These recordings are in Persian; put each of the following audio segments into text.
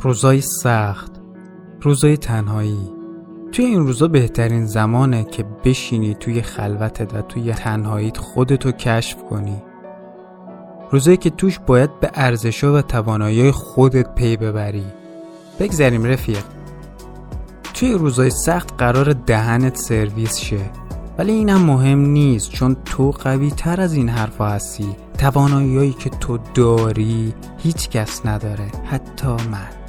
روزای سخت روزای تنهایی. توی این روزا بهترین زمانه که بشینی توی خلوتت و توی تنهاییت خودتو کشف کنی. روزایی که توش باید به ارزشا و توانایی خودت پی ببری. بگذریم رفیق. توی روزای سخت قرار دهنت سرویس شه. ولی اینم مهم نیست چون تو قوی تر از این حرفا هستی. توانایی که تو داری هیچ کس نداره حتی من.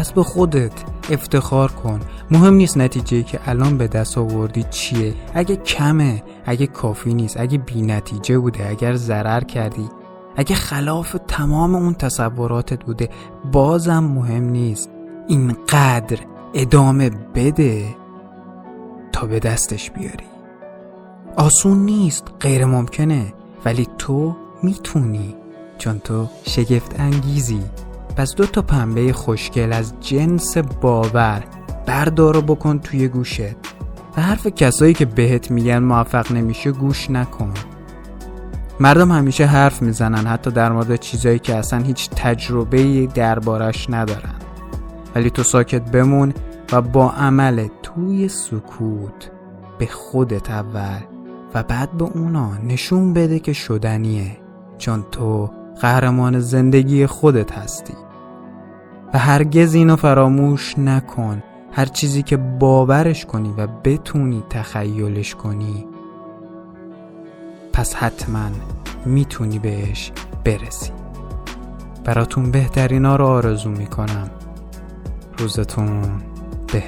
پس به خودت افتخار کن. مهم نیست نتیجه که الان به دست آوردی چیه. اگه کمه اگه کافی نیست اگه بی نتیجه بوده اگر ضرر کردی اگه خلاف تمام اون تصوراتت بوده بازم مهم نیست. اینقدر ادامه بده تا به دستش بیاری. آسون نیست غیر ممکنه ولی تو می‌تونی. چون تو شگفت انگیزی پس دو تا پنبه خوشگل از جنس باور بردار و بکن توی گوشت و حرف کسایی که بهت میگن موفق نمیشه گوش نکن. مردم همیشه حرف می‌زنن حتی در مورد چیزایی که اصلا هیچ تجربه دربارش ندارن. ولی تو ساکت بمون و با عمل توی سکوت به خودت اول و بعد به اونا نشون بده که شدنیه چون تو قهرمان زندگی خودت هستی. و هرگز اینو فراموش نکن. هر چیزی که باورش کنی و بتونی تخیلش کنی پس حتما می‌تونی بهش برسی. براتون بهترینا رو آرزو می‌کنم. روزتون به